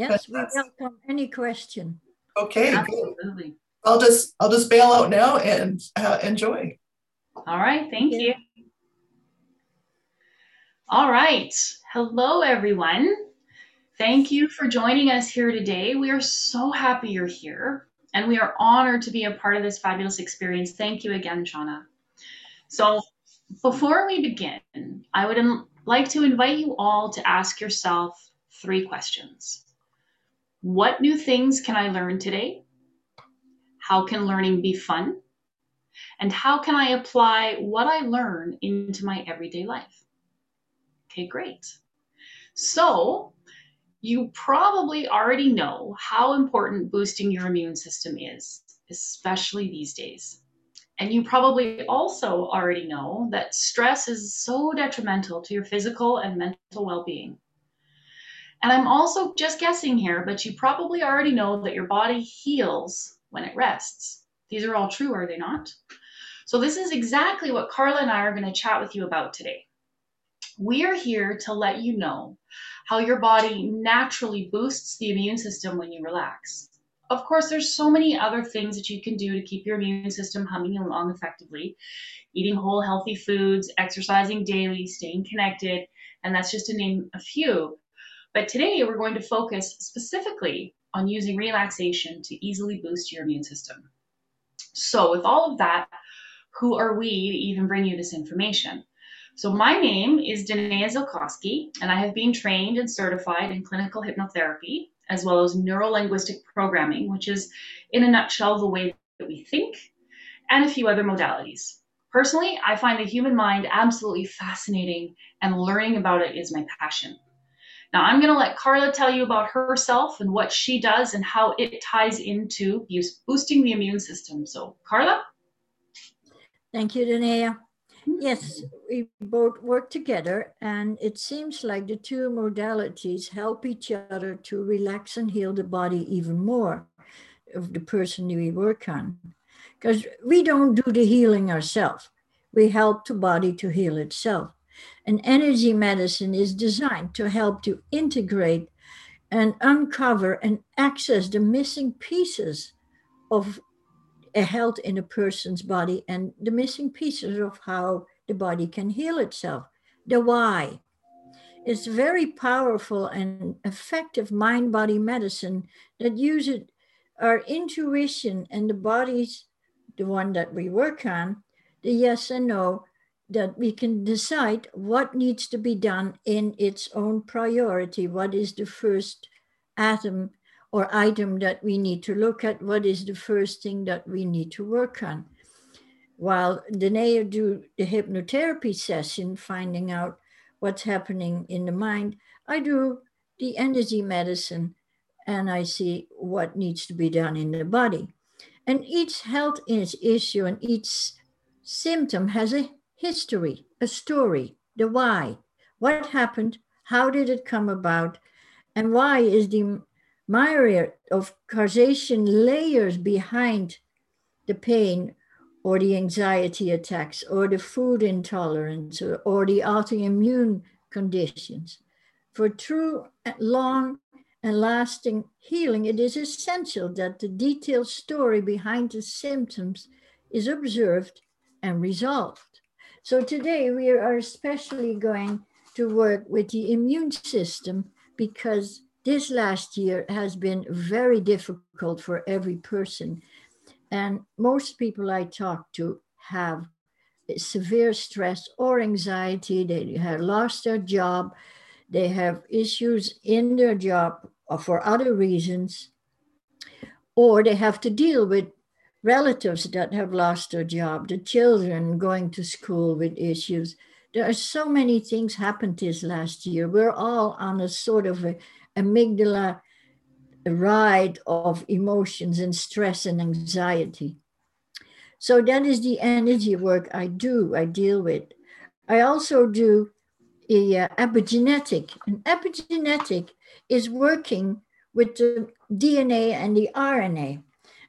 Yes, we welcome any question. Okay, Absolutely. Good. I'll just I'll just bail out now and uh, enjoy. All right, thank yeah. you. All right, hello everyone. Thank you for joining us here today. We are so happy you're here, and we are honored to be a part of this fabulous experience. Thank you again, Shauna. So, before we begin, I would like to invite you all to ask yourself three questions. What new things can I learn today? How can learning be fun? And how can I apply what I learn into my everyday life? Okay, great. So, you probably already know how important boosting your immune system is, especially these days. And you probably also already know that stress is so detrimental to your physical and mental well being. And I'm also just guessing here, but you probably already know that your body heals when it rests. These are all true, are they not? So, this is exactly what Carla and I are going to chat with you about today. We are here to let you know how your body naturally boosts the immune system when you relax. Of course, there's so many other things that you can do to keep your immune system humming along effectively. Eating whole healthy foods, exercising daily, staying connected, and that's just to name a few. But today we're going to focus specifically on using relaxation to easily boost your immune system. So, with all of that, who are we to even bring you this information? So, my name is Danae Zilkowski, and I have been trained and certified in clinical hypnotherapy as well as neurolinguistic programming, which is, in a nutshell, the way that we think, and a few other modalities. Personally, I find the human mind absolutely fascinating, and learning about it is my passion. Now, I'm going to let Carla tell you about herself and what she does and how it ties into boosting the immune system. So, Carla? Thank you, Danae. Mm-hmm. Yes, we both work together, and it seems like the two modalities help each other to relax and heal the body even more of the person we work on. Because we don't do the healing ourselves, we help the body to heal itself. And energy medicine is designed to help to integrate and uncover and access the missing pieces of a health in a person's body and the missing pieces of how the body can heal itself. The why. It's very powerful and effective mind body medicine that uses our intuition and the body's the one that we work on, the yes and no, that we can decide what needs to be done in its own priority. What is the first atom or item that we need to look at? What is the first thing that we need to work on? While Danae do the hypnotherapy session, finding out what's happening in the mind, I do the energy medicine and I see what needs to be done in the body. And each health issue and each symptom has a history, a story, the why. What happened? How did it come about? And why is the myriad of causation layers behind the pain or the anxiety attacks or the food intolerance or, or the autoimmune conditions? For true, long, and lasting healing, it is essential that the detailed story behind the symptoms is observed and resolved. So today we are especially going to work with the immune system because this last year has been very difficult for every person. And most people I talk to have severe stress or anxiety. They have lost their job. They have issues in their job for other reasons. Or they have to deal with relatives that have lost their job, the children going to school with issues. There are so many things happened this last year. We're all on a sort of a amygdala ride of emotions and stress and anxiety. So that is the energy work I do, I deal with. I also do a, uh, epigenetic. And epigenetic is working with the DNA and the RNA.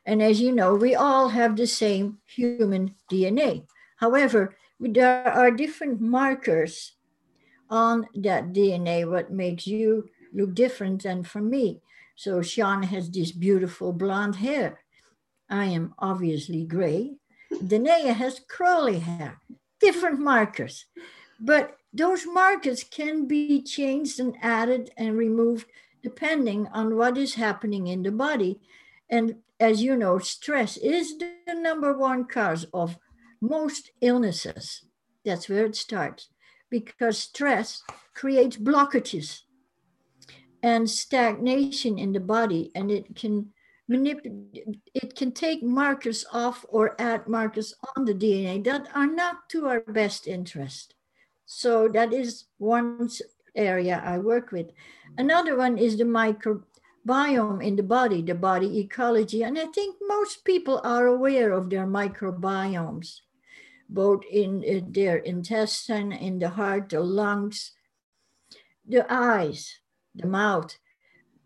And as you know, we all have the same human DNA. However, there are different markers on that DNA, what makes you look different than from me. So Sean has this beautiful blonde hair. I am obviously gray. Danae has curly hair, different markers. But those markers can be changed and added and removed depending on what is happening in the body. And as you know, stress is the number one cause of most illnesses. That's where it starts because stress creates blockages and stagnation in the body and it can manipulate it can take markers off or add markers on the DNA that are not to our best interest. So that is one area I work with. Another one is the microbiome in the body, the body ecology. And I think most people are aware of their microbiomes, both in their intestine, in the heart, the lungs, the eyes, the mouth.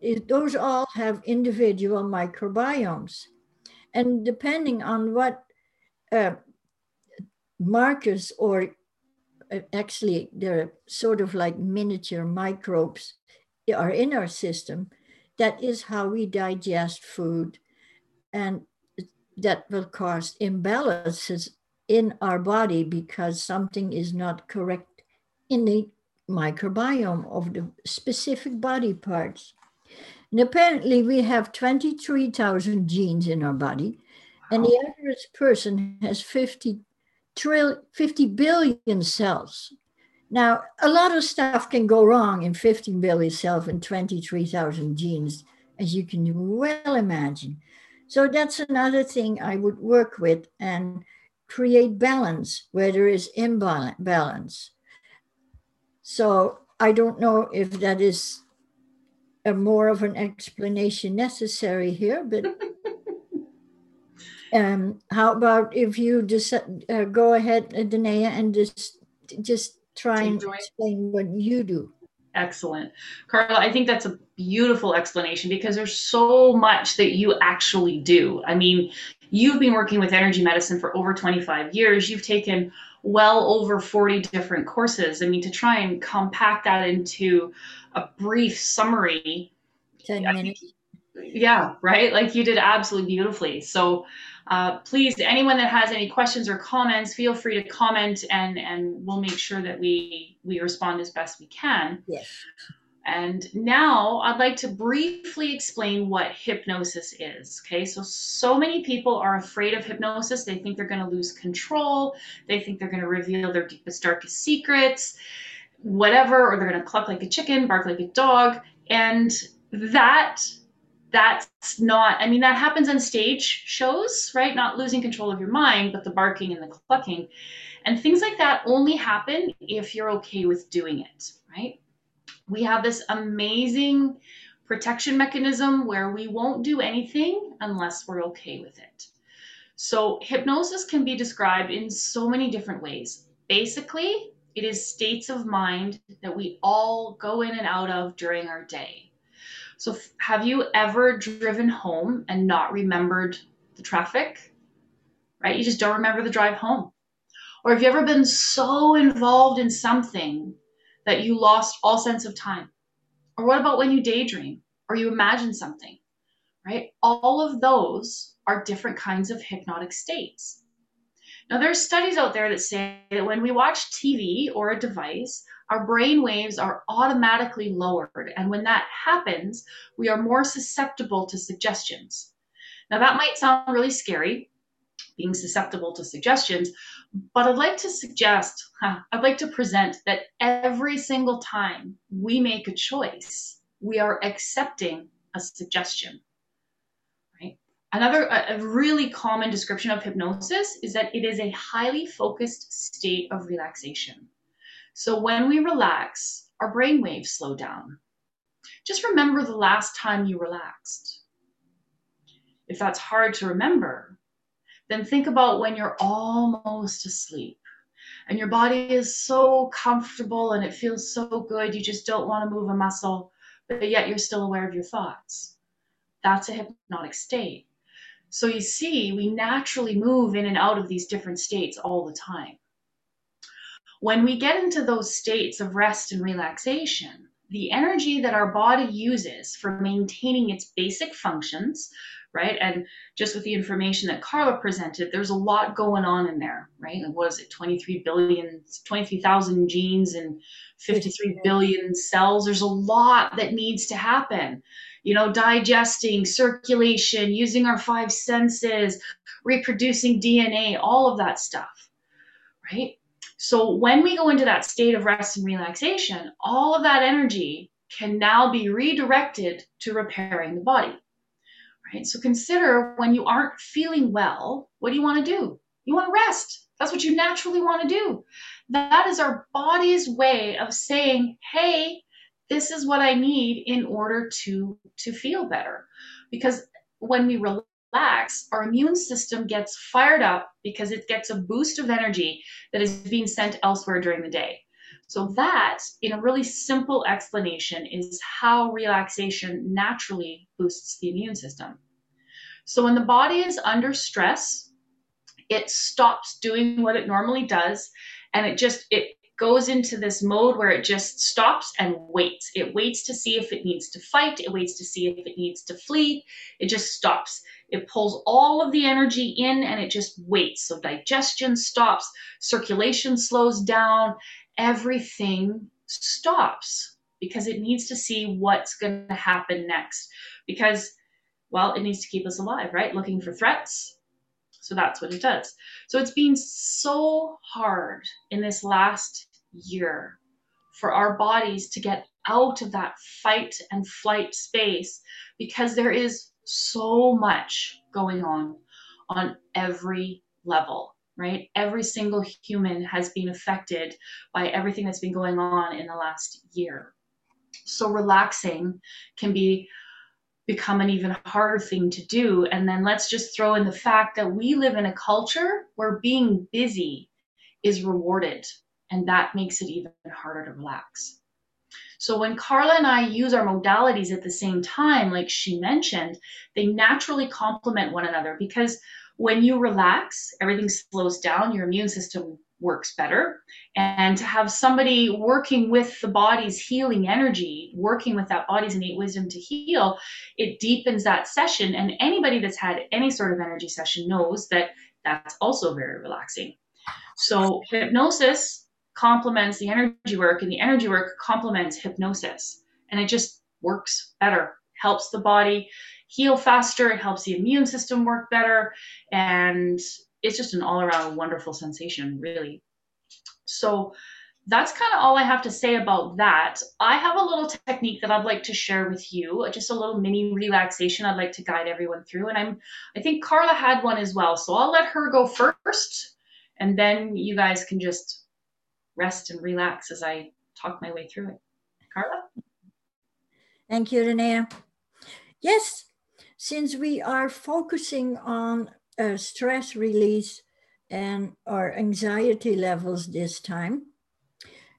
It, those all have individual microbiomes. And depending on what uh, markers or uh, actually they're sort of like miniature microbes are in our system that is how we digest food and that will cause imbalances in our body because something is not correct in the microbiome of the specific body parts. And apparently, we have 23,000 genes in our body, and the average person has 50 trill 50 billion cells. Now, a lot of stuff can go wrong in 15 billion cells and 23,000 genes, as you can well imagine. So that's another thing I would work with and create balance where there is imbalance. So I don't know if that is a more of an explanation necessary here, but Um, how about if you just uh, go ahead, Danae, and just just try and explain what you do. Excellent. Carla, I think that's a beautiful explanation because there's so much that you actually do. I mean, you've been working with energy medicine for over 25 years. You've taken well over 40 different courses. I mean, to try and compact that into a brief summary. 10 minutes. yeah, right? Like you did absolutely beautifully. So, uh, please, anyone that has any questions or comments, feel free to comment and, and we'll make sure that we, we respond as best we can. Yes. And now I'd like to briefly explain what hypnosis is. Okay, so so many people are afraid of hypnosis. They think they're going to lose control. They think they're going to reveal their deepest, darkest secrets, whatever, or they're going to cluck like a chicken, bark like a dog. And that that's not i mean that happens on stage shows right? Not losing control of your mind but the barking and the clucking. And things like that only happen if you're okay with doing it right? We have this amazing protection mechanism where we won't do anything unless we're okay with it. So hypnosis can be described in so many different ways. Basically it is states of mind that we all go in and out of during our day so, have you ever driven home and not remembered the traffic? Right? You just don't remember the drive home. Or have you ever been so involved in something that you lost all sense of time? Or what about when you daydream or you imagine something? Right? All of those are different kinds of hypnotic states. Now, there's studies out there that say that when we watch TV or a device, our brain waves are automatically lowered. And when that happens, we are more susceptible to suggestions. Now, that might sound really scary, being susceptible to suggestions, but I'd like to suggest, I'd like to present that every single time we make a choice, we are accepting a suggestion. Right? Another a really common description of hypnosis is that it is a highly focused state of relaxation. So when we relax, our brain waves slow down. Just remember the last time you relaxed. If that's hard to remember, then think about when you're almost asleep and your body is so comfortable and it feels so good, you just don't want to move a muscle, but yet you're still aware of your thoughts. That's a hypnotic state. So you see, we naturally move in and out of these different states all the time. When we get into those states of rest and relaxation, the energy that our body uses for maintaining its basic functions, right? And just with the information that Carla presented, there's a lot going on in there, right? Like what is it, 23 billion, 23,000 genes and 53 billion cells? There's a lot that needs to happen. You know, digesting, circulation, using our five senses, reproducing DNA, all of that stuff, right? So when we go into that state of rest and relaxation, all of that energy can now be redirected to repairing the body. Right? So consider when you aren't feeling well, what do you want to do? You want to rest. That's what you naturally want to do. That is our body's way of saying, "Hey, this is what I need in order to to feel better." Because when we relax, our immune system gets fired up because it gets a boost of energy that is being sent elsewhere during the day. So, that, in a really simple explanation, is how relaxation naturally boosts the immune system. So, when the body is under stress, it stops doing what it normally does and it just it goes into this mode where it just stops and waits. It waits to see if it needs to fight, it waits to see if it needs to flee. It just stops. It pulls all of the energy in and it just waits. So digestion stops, circulation slows down, everything stops because it needs to see what's going to happen next. Because, well, it needs to keep us alive, right? Looking for threats. So that's what it does. So it's been so hard in this last year for our bodies to get out of that fight and flight space because there is so much going on on every level, right? Every single human has been affected by everything that's been going on in the last year. So relaxing can be become an even harder thing to do. And then let's just throw in the fact that we live in a culture where being busy is rewarded, and that makes it even harder to relax. So when Carla and I use our modalities at the same time, like she mentioned, they naturally complement one another because when you relax, everything slows down, your immune system works better. And to have somebody working with the body's healing energy, working with that body's innate wisdom to heal, it deepens that session. And anybody that's had any sort of energy session knows that that's also very relaxing. So hypnosis complements the energy work, and the energy work complements hypnosis. And it just works better, helps the body heal faster, it helps the immune system work better, and it's just an all around wonderful sensation, really. So that's kind of all I have to say about that. I have a little technique that I'd like to share with you, just a little mini relaxation I'd like to guide everyone through. And I'm I think Carla had one as well. So I'll let her go first and then you guys can just rest and relax as I talk my way through it. Carla? Thank you, Renee. Yes, since we are focusing on uh, stress release and our anxiety levels this time,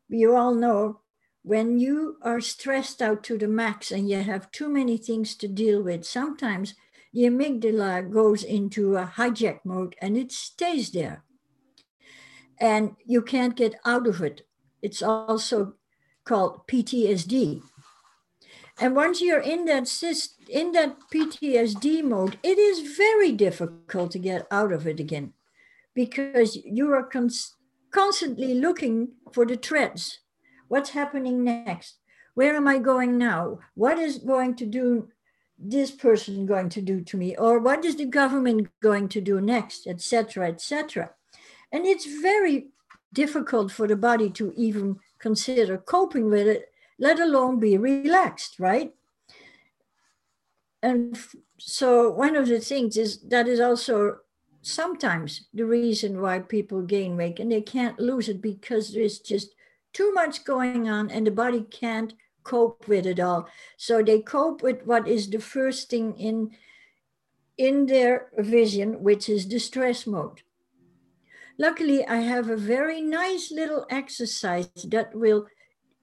we all know when you are stressed out to the max and you have too many things to deal with, sometimes the amygdala goes into a hijack mode and it stays there. And you can't get out of it. It's also called PTSD. And once you're in that in that PTSD mode, it is very difficult to get out of it again because you are cons- constantly looking for the threads. What's happening next? Where am I going now? What is going to do this person going to do to me? Or what is the government going to do next, etc., etc. And it's very difficult for the body to even consider coping with it let alone be relaxed, right? And so one of the things is that is also sometimes the reason why people gain weight and they can't lose it because there's just too much going on and the body can't cope with it all. So they cope with what is the first thing in in their vision, which is the stress mode. Luckily, I have a very nice little exercise that will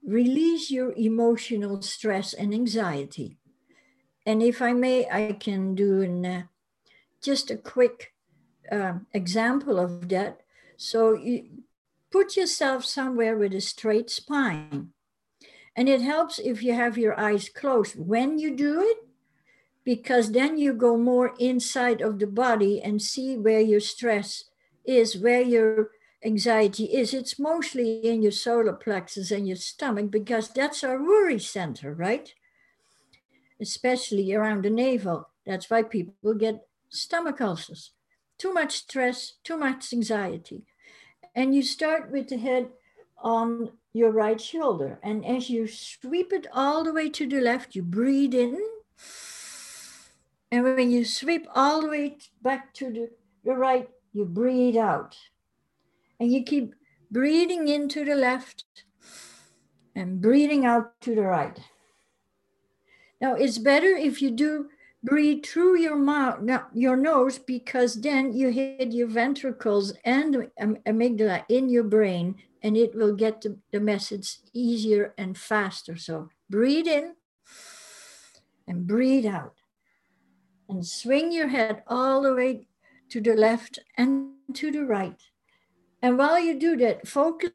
release your emotional stress and anxiety. And if I may, I can do an, uh, just a quick uh, example of that. So you put yourself somewhere with a straight spine And it helps if you have your eyes closed when you do it, because then you go more inside of the body and see where your stress is, where your anxiety is. It's mostly in your solar plexus and your stomach because that's our worry center, right? Especially around the navel. That's why people get stomach ulcers. Too much stress, too much anxiety. And you start with the head on your right shoulder. And as you sweep it all the way to the left, you breathe in. And when you sweep all the way back to the, the right, you breathe out. And you keep breathing into the left and breathing out to the right. Now, it's better if you do breathe through your mouth, your nose, because then you hit your ventricles and amygdala in your brain, and it will get the message easier and faster. So breathe in and breathe out, and swing your head all the way to the left and to the right. And while you do that, focus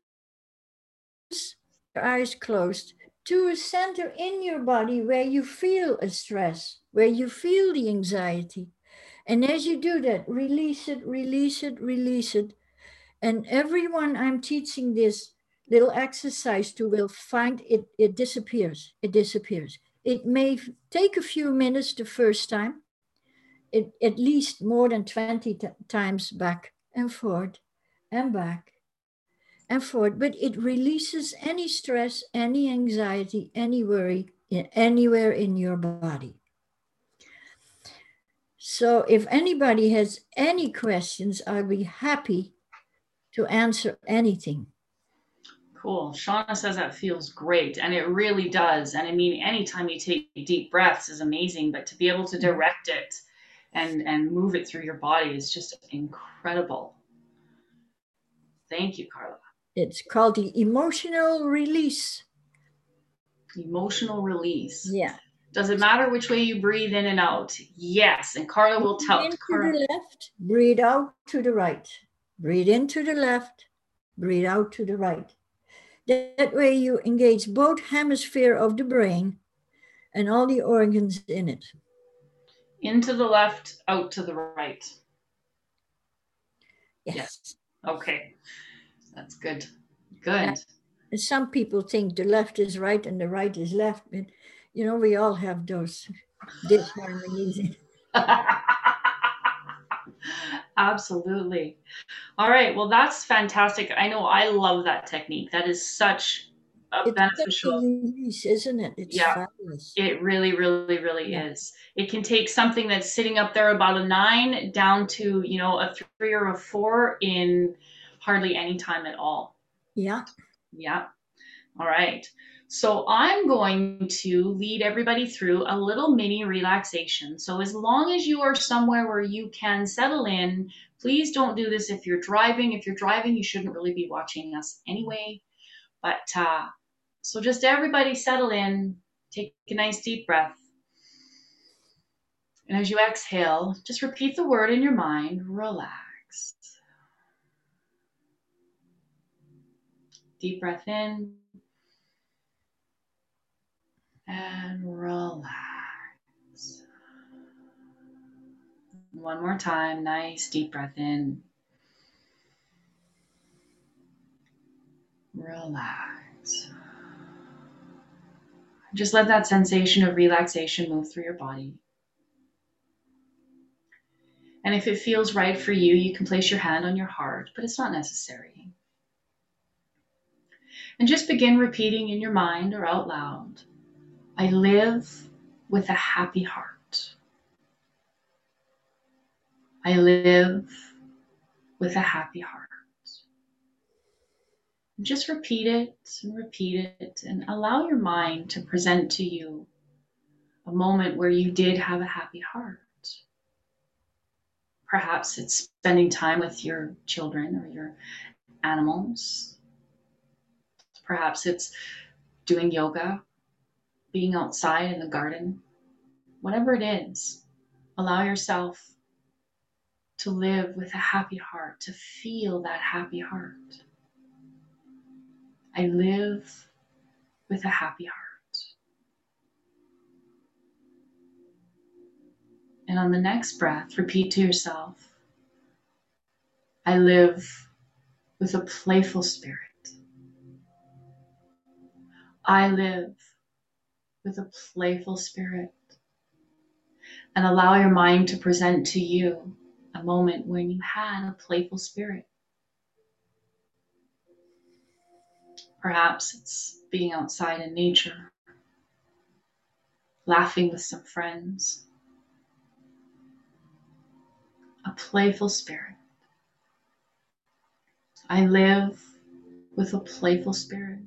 your eyes closed to a center in your body where you feel a stress, where you feel the anxiety. And as you do that, release it, release it, release it. And everyone I'm teaching this little exercise to will find it, it disappears. It disappears. It may take a few minutes the first time, it, at least more than 20 t- times back and forth and back and forth, but it releases any stress, any anxiety, any worry in, anywhere in your body. So if anybody has any questions, I'll be happy to answer anything. Cool. Shauna says that feels great. And it really does. And I mean, anytime you take deep breaths is amazing, but to be able to mm-hmm. direct it and, and move it through your body is just incredible. Thank you, Carla. It's called the emotional release. Emotional release. Yeah. Does it matter which way you breathe in and out? Yes. And Carla will tell. Breathe in Carla. to the left, breathe out to the right. Breathe in to the left, breathe out to the right. That way you engage both hemisphere of the brain and all the organs in it. Into the left, out to the right. Yes. yes. Okay. That's good. Good. And some people think the left is right and the right is left. But, you know, we all have those disharmonies. Absolutely. All right. Well, that's fantastic. I know I love that technique. That is such it's beneficial release, isn't it? It's yeah, fabulous. It really, really, really yeah. is. It can take something that's sitting up there about a nine down to, you know, a three or a four in hardly any time at all. Yeah. Yeah. All right. So I'm going to lead everybody through a little mini relaxation. So as long as you are somewhere where you can settle in, please don't do this if you're driving. If you're driving, you shouldn't really be watching us anyway. But uh, so just everybody settle in, take a nice deep breath. And as you exhale, just repeat the word in your mind, relax. Deep breath in and relax. One more time, nice deep breath in. Relax. Just let that sensation of relaxation move through your body. And if it feels right for you, you can place your hand on your heart, but it's not necessary. And just begin repeating in your mind or out loud I live with a happy heart. I live with a happy heart. Just repeat it and repeat it and allow your mind to present to you a moment where you did have a happy heart. Perhaps it's spending time with your children or your animals Perhaps it's doing yoga, being outside in the garden, whatever it is, allow yourself to live with a happy heart, to feel that happy heart. I live with a happy heart. And on the next breath, repeat to yourself I live with a playful spirit. I live with a playful spirit. And allow your mind to present to you a moment when you had a playful spirit. Perhaps it's being outside in nature, laughing with some friends, a playful spirit. I live with a playful spirit.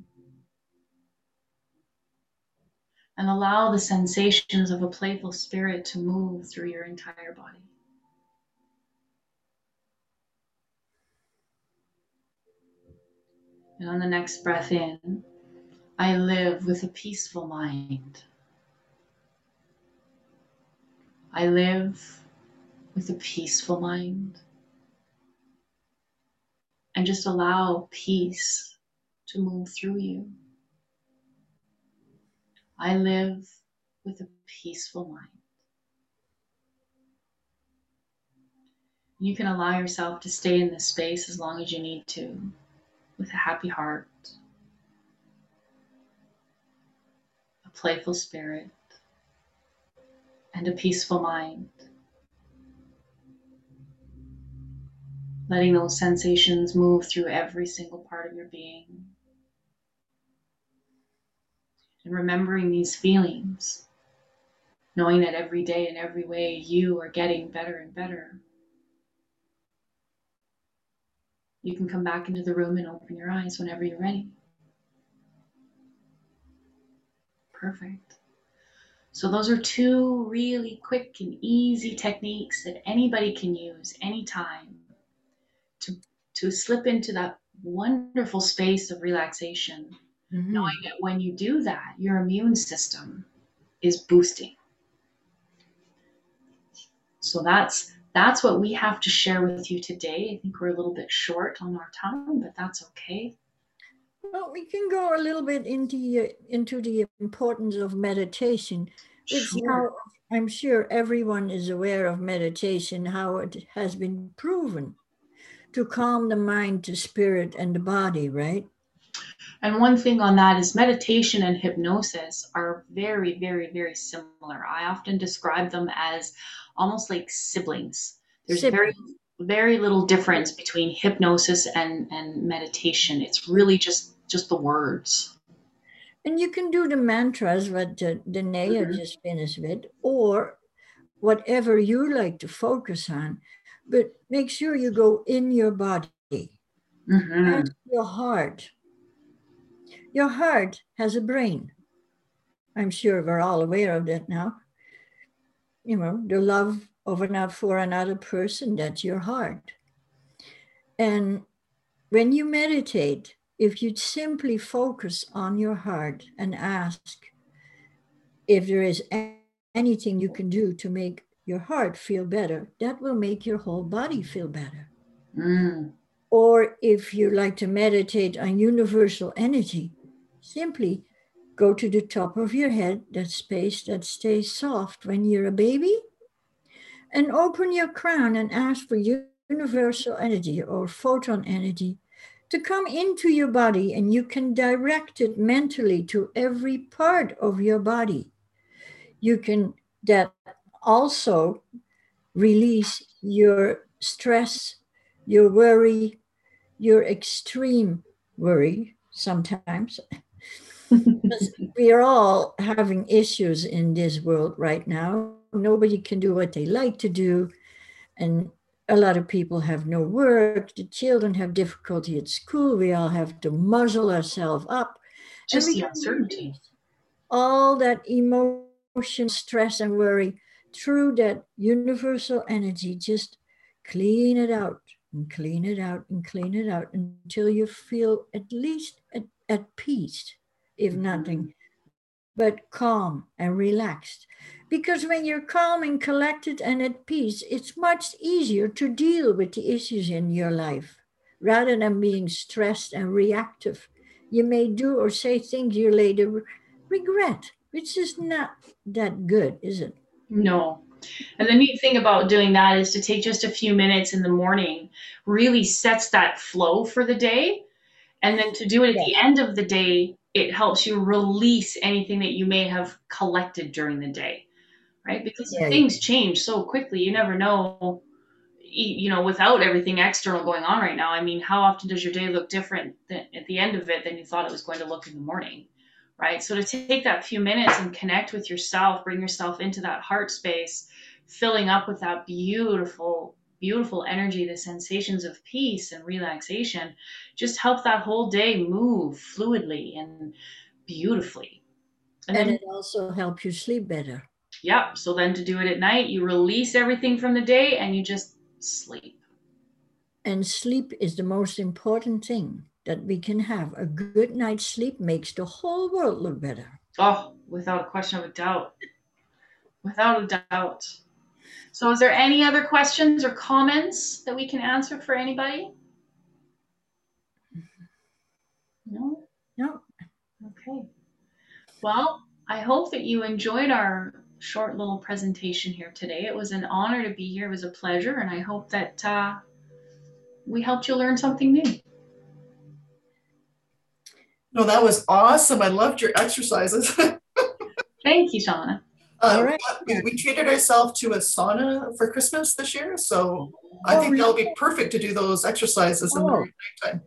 And allow the sensations of a playful spirit to move through your entire body. And on the next breath in, I live with a peaceful mind. I live with a peaceful mind. And just allow peace to move through you. I live with a peaceful mind. You can allow yourself to stay in this space as long as you need to with a happy heart, a playful spirit, and a peaceful mind. Letting those sensations move through every single part of your being. And remembering these feelings, knowing that every day in every way you are getting better and better. You can come back into the room and open your eyes whenever you're ready. Perfect. So, those are two really quick and easy techniques that anybody can use anytime to, to slip into that wonderful space of relaxation, mm-hmm. knowing that when you do that, your immune system is boosting. So, that's that's what we have to share with you today. I think we're a little bit short on our time, but that's okay. Well, we can go a little bit into into the importance of meditation. It's sure. I'm sure everyone is aware of meditation, how it has been proven to calm the mind, to spirit, and the body, right? And one thing on that is meditation and hypnosis are very, very, very similar. I often describe them as almost like siblings. There's very very little difference between hypnosis and, and meditation. It's really just just the words. And you can do the mantras what Danae mm-hmm. just finished with, or whatever you like to focus on, but make sure you go in your body. Mm-hmm. your heart. Your heart has a brain. I'm sure we're all aware of that now you know, the love of another for another person, that's your heart. And when you meditate, if you simply focus on your heart and ask if there is anything you can do to make your heart feel better, that will make your whole body feel better. Mm. Or if you like to meditate on universal energy, simply Go to the top of your head, that space that stays soft when you're a baby, and open your crown and ask for universal energy or photon energy to come into your body, and you can direct it mentally to every part of your body. You can that also release your stress, your worry, your extreme worry sometimes Mm-hmm. we are all having issues in this world right now. Nobody can do what they like to do. And a lot of people have no work. The children have difficulty at school. We all have to muzzle ourselves up. Just the uncertainty. All that emotion, stress, and worry through that universal energy, just clean it out and clean it out and clean it out until you feel at least at, at peace if nothing, but calm and relaxed. Because when you're calm and collected and at peace, it's much easier to deal with the issues in your life rather than being stressed and reactive you may do or say things you later regret, which is not that good, is it? No. And the neat thing about doing that is to take just a few minutes in the morning really sets that flow for the day. And then to do it at the end of the day, it helps you release anything that you may have collected during the day, right? Because Yeah. things change so quickly. You never know, you know, without everything external going on right now. I mean, how often does your day look different than, at the end of it than you thought it was going to look in the morning? Right. So to take that few minutes and connect with yourself, bring yourself into that heart space, filling up with that beautiful, beautiful energy, the sensations of peace and relaxation, just help that whole day move fluidly and beautifully. And And then, it also helps you sleep better. yep. So then to do it at night, you release everything from the day and you just sleep. And sleep is the most important thing that we can have. A good night's sleep makes the whole world look better. Oh, without a question of a doubt. Without a doubt. So, is there any other questions or comments that we can answer for anybody? No? No, Okay. Well, I hope that you enjoyed our short little presentation here today. It was an honor to be here. It was a pleasure, and I hope that uh, we helped you learn something new. No, that was awesome. I loved your exercises. Thank you, Shauna. Uh, All right. we, we treated ourselves to a sauna for Christmas this year, so I Oh, think that'll be perfect to do those exercises in Oh. the nighttime.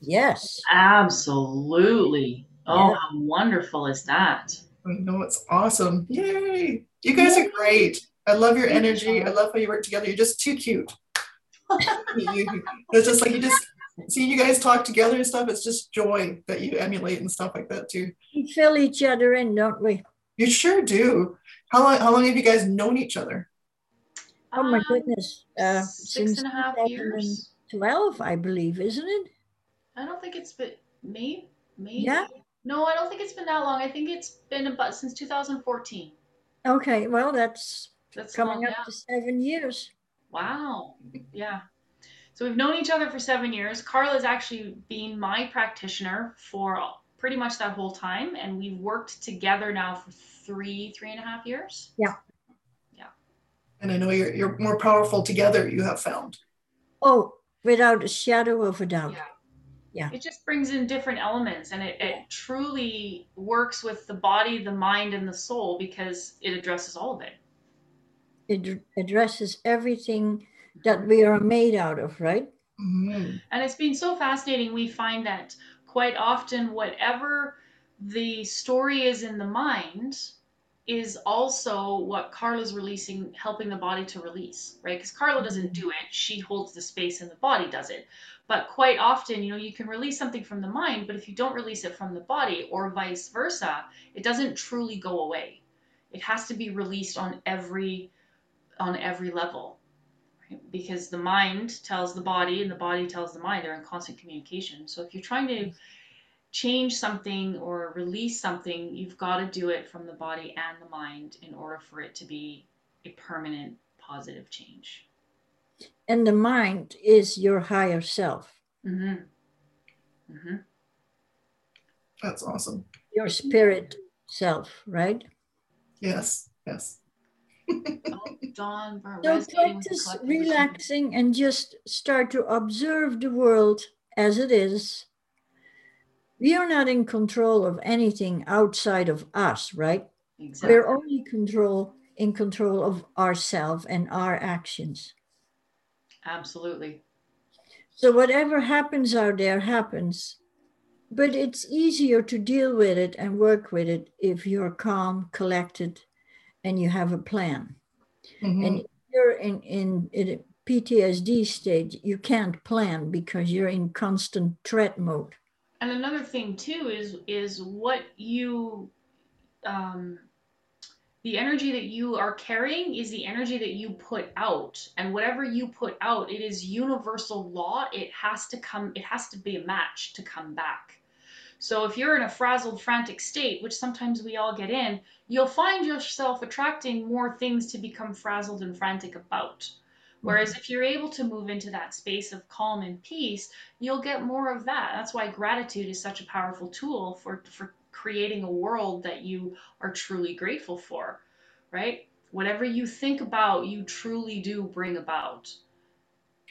yes. Absolutely. Oh, Yeah. how wonderful is that? I know it's awesome. Yay! You guys are great. I love your energy. I love how you work together. You're just too cute. You- you- it's just like you just see you guys talk together and stuff. It's just joy that you emulate and stuff like that too. We fill each other in, don't we? You sure do. How long? How long have you guys known each other? Oh my Um, goodness. Uh, six since and a half 2012, years. I believe, isn't it? I don't think it's been maybe maybe. Yeah. No, I don't think it's been that long. I think it's been about since 2014. Okay, well, that's That's coming long, up yeah. to seven years. Wow. Yeah. So we've known each other for seven years. Carla's actually been my practitioner for pretty much that whole time, and we've worked together now for three, three and a half years. Yeah. Yeah. And I know you're you're more powerful together. You have found. Oh, without a shadow of a doubt. Yeah. Yeah. It just brings in different elements, and it, it truly works with the body, the mind, and the soul because it addresses all of it. It addresses everything that we are made out of, right? Mhm. And it's been so fascinating. We find that quite often, whatever the story is in the mind is also what Carla's releasing, helping the body to release, right? Because Carla doesn't do it, she holds the space and the body does it. But quite often, you know, you can release something from the mind, but if you don't release it from the body or vice versa, it doesn't truly go away. It has to be released on every on every level because the mind tells the body and the body tells the mind they're in constant communication so if you're trying to change something or release something you've got to do it from the body and the mind in order for it to be a permanent positive change And the mind is your higher self, hmm hmm That's awesome. your spirit self, right? Yes. Yes. Oh, Dawn, So resonating with the practice relaxing and just start to observe the world as it is. We are not in control of anything outside of us, right? exactly. We're only control in control of ourselves and our actions. absolutely So whatever happens out there happens. But it's easier to deal with it and work with it if you're calm, collected, and you have a plan. Mhm. And you're in, in, in PTSD stage, you can't plan because you're in constant threat mode. and another thing too is is what you um the energy that you are carrying is the energy that you put out and whatever you put out it is universal law it has to come it has to be a match to come back so if you're in a frazzled frantic state which sometimes we all get in you'll find yourself attracting more things to become frazzled and frantic about Whereas mm-hmm. if you're able to move into that space of calm and peace, you'll get more of that. That's why gratitude is such a powerful tool for, for creating a world that you are truly grateful for, right? Whatever you think about, you truly do bring about.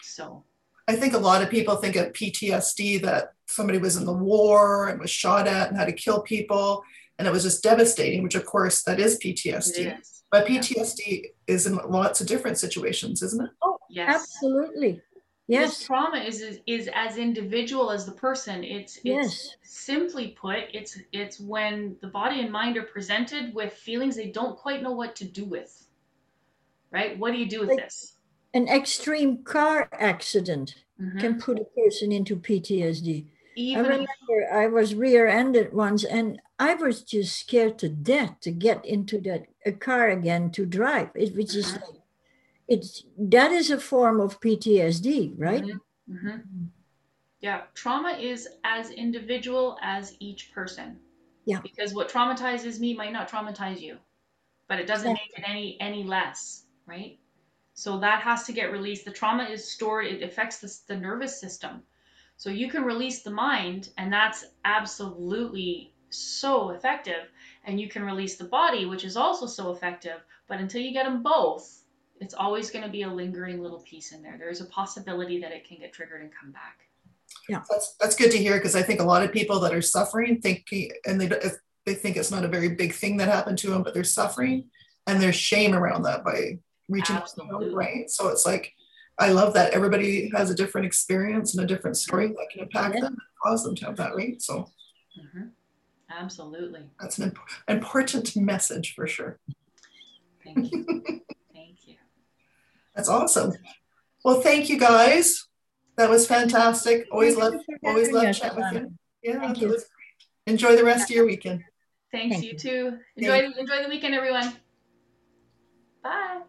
So I think a lot of people think of PTSD that somebody was in the war and was shot at and had to kill people and it was just devastating, which of course that is PTSD. Is. But PTSD is in lots of different situations, isn't it? Oh, yes. Absolutely. Yes. This trauma is, is, is as individual as the person. It's it's yes. simply put, it's it's when the body and mind are presented with feelings they don't quite know what to do with. Right? What do you do with like this? An extreme car accident mm-hmm. can put a person into PTSD. Even I remember I was rear-ended once and I was just scared to death to get into that a car again to drive. It was just uh-huh. like it's that is a form of PTSD, right? Mm-hmm. Mm-hmm. Yeah, trauma is as individual as each person. Yeah. Because what traumatizes me might not traumatize you, but it doesn't make it any any less, right? So that has to get released. The trauma is stored. It affects the, the nervous system. So you can release the mind, and that's absolutely so effective. And you can release the body, which is also so effective. But until you get them both, it's always going to be a lingering little piece in there. There's a possibility that it can get triggered and come back. Yeah, that's that's good to hear because I think a lot of people that are suffering think and they they think it's not a very big thing that happened to them, but they're suffering and there's shame around that by reaching out, right? So it's like I love that everybody has a different experience and a different story that can impact yeah. them and cause them to have that, right? So. Mm-hmm. Absolutely. That's an imp- important message for sure. Thank you. thank you. That's awesome. Well, thank you guys. That was fantastic. Always love, always love chat with you. Yeah, thank you. Enjoy the rest of your weekend. Thanks, thank you, you too. Enjoy, enjoy the weekend, everyone. Bye.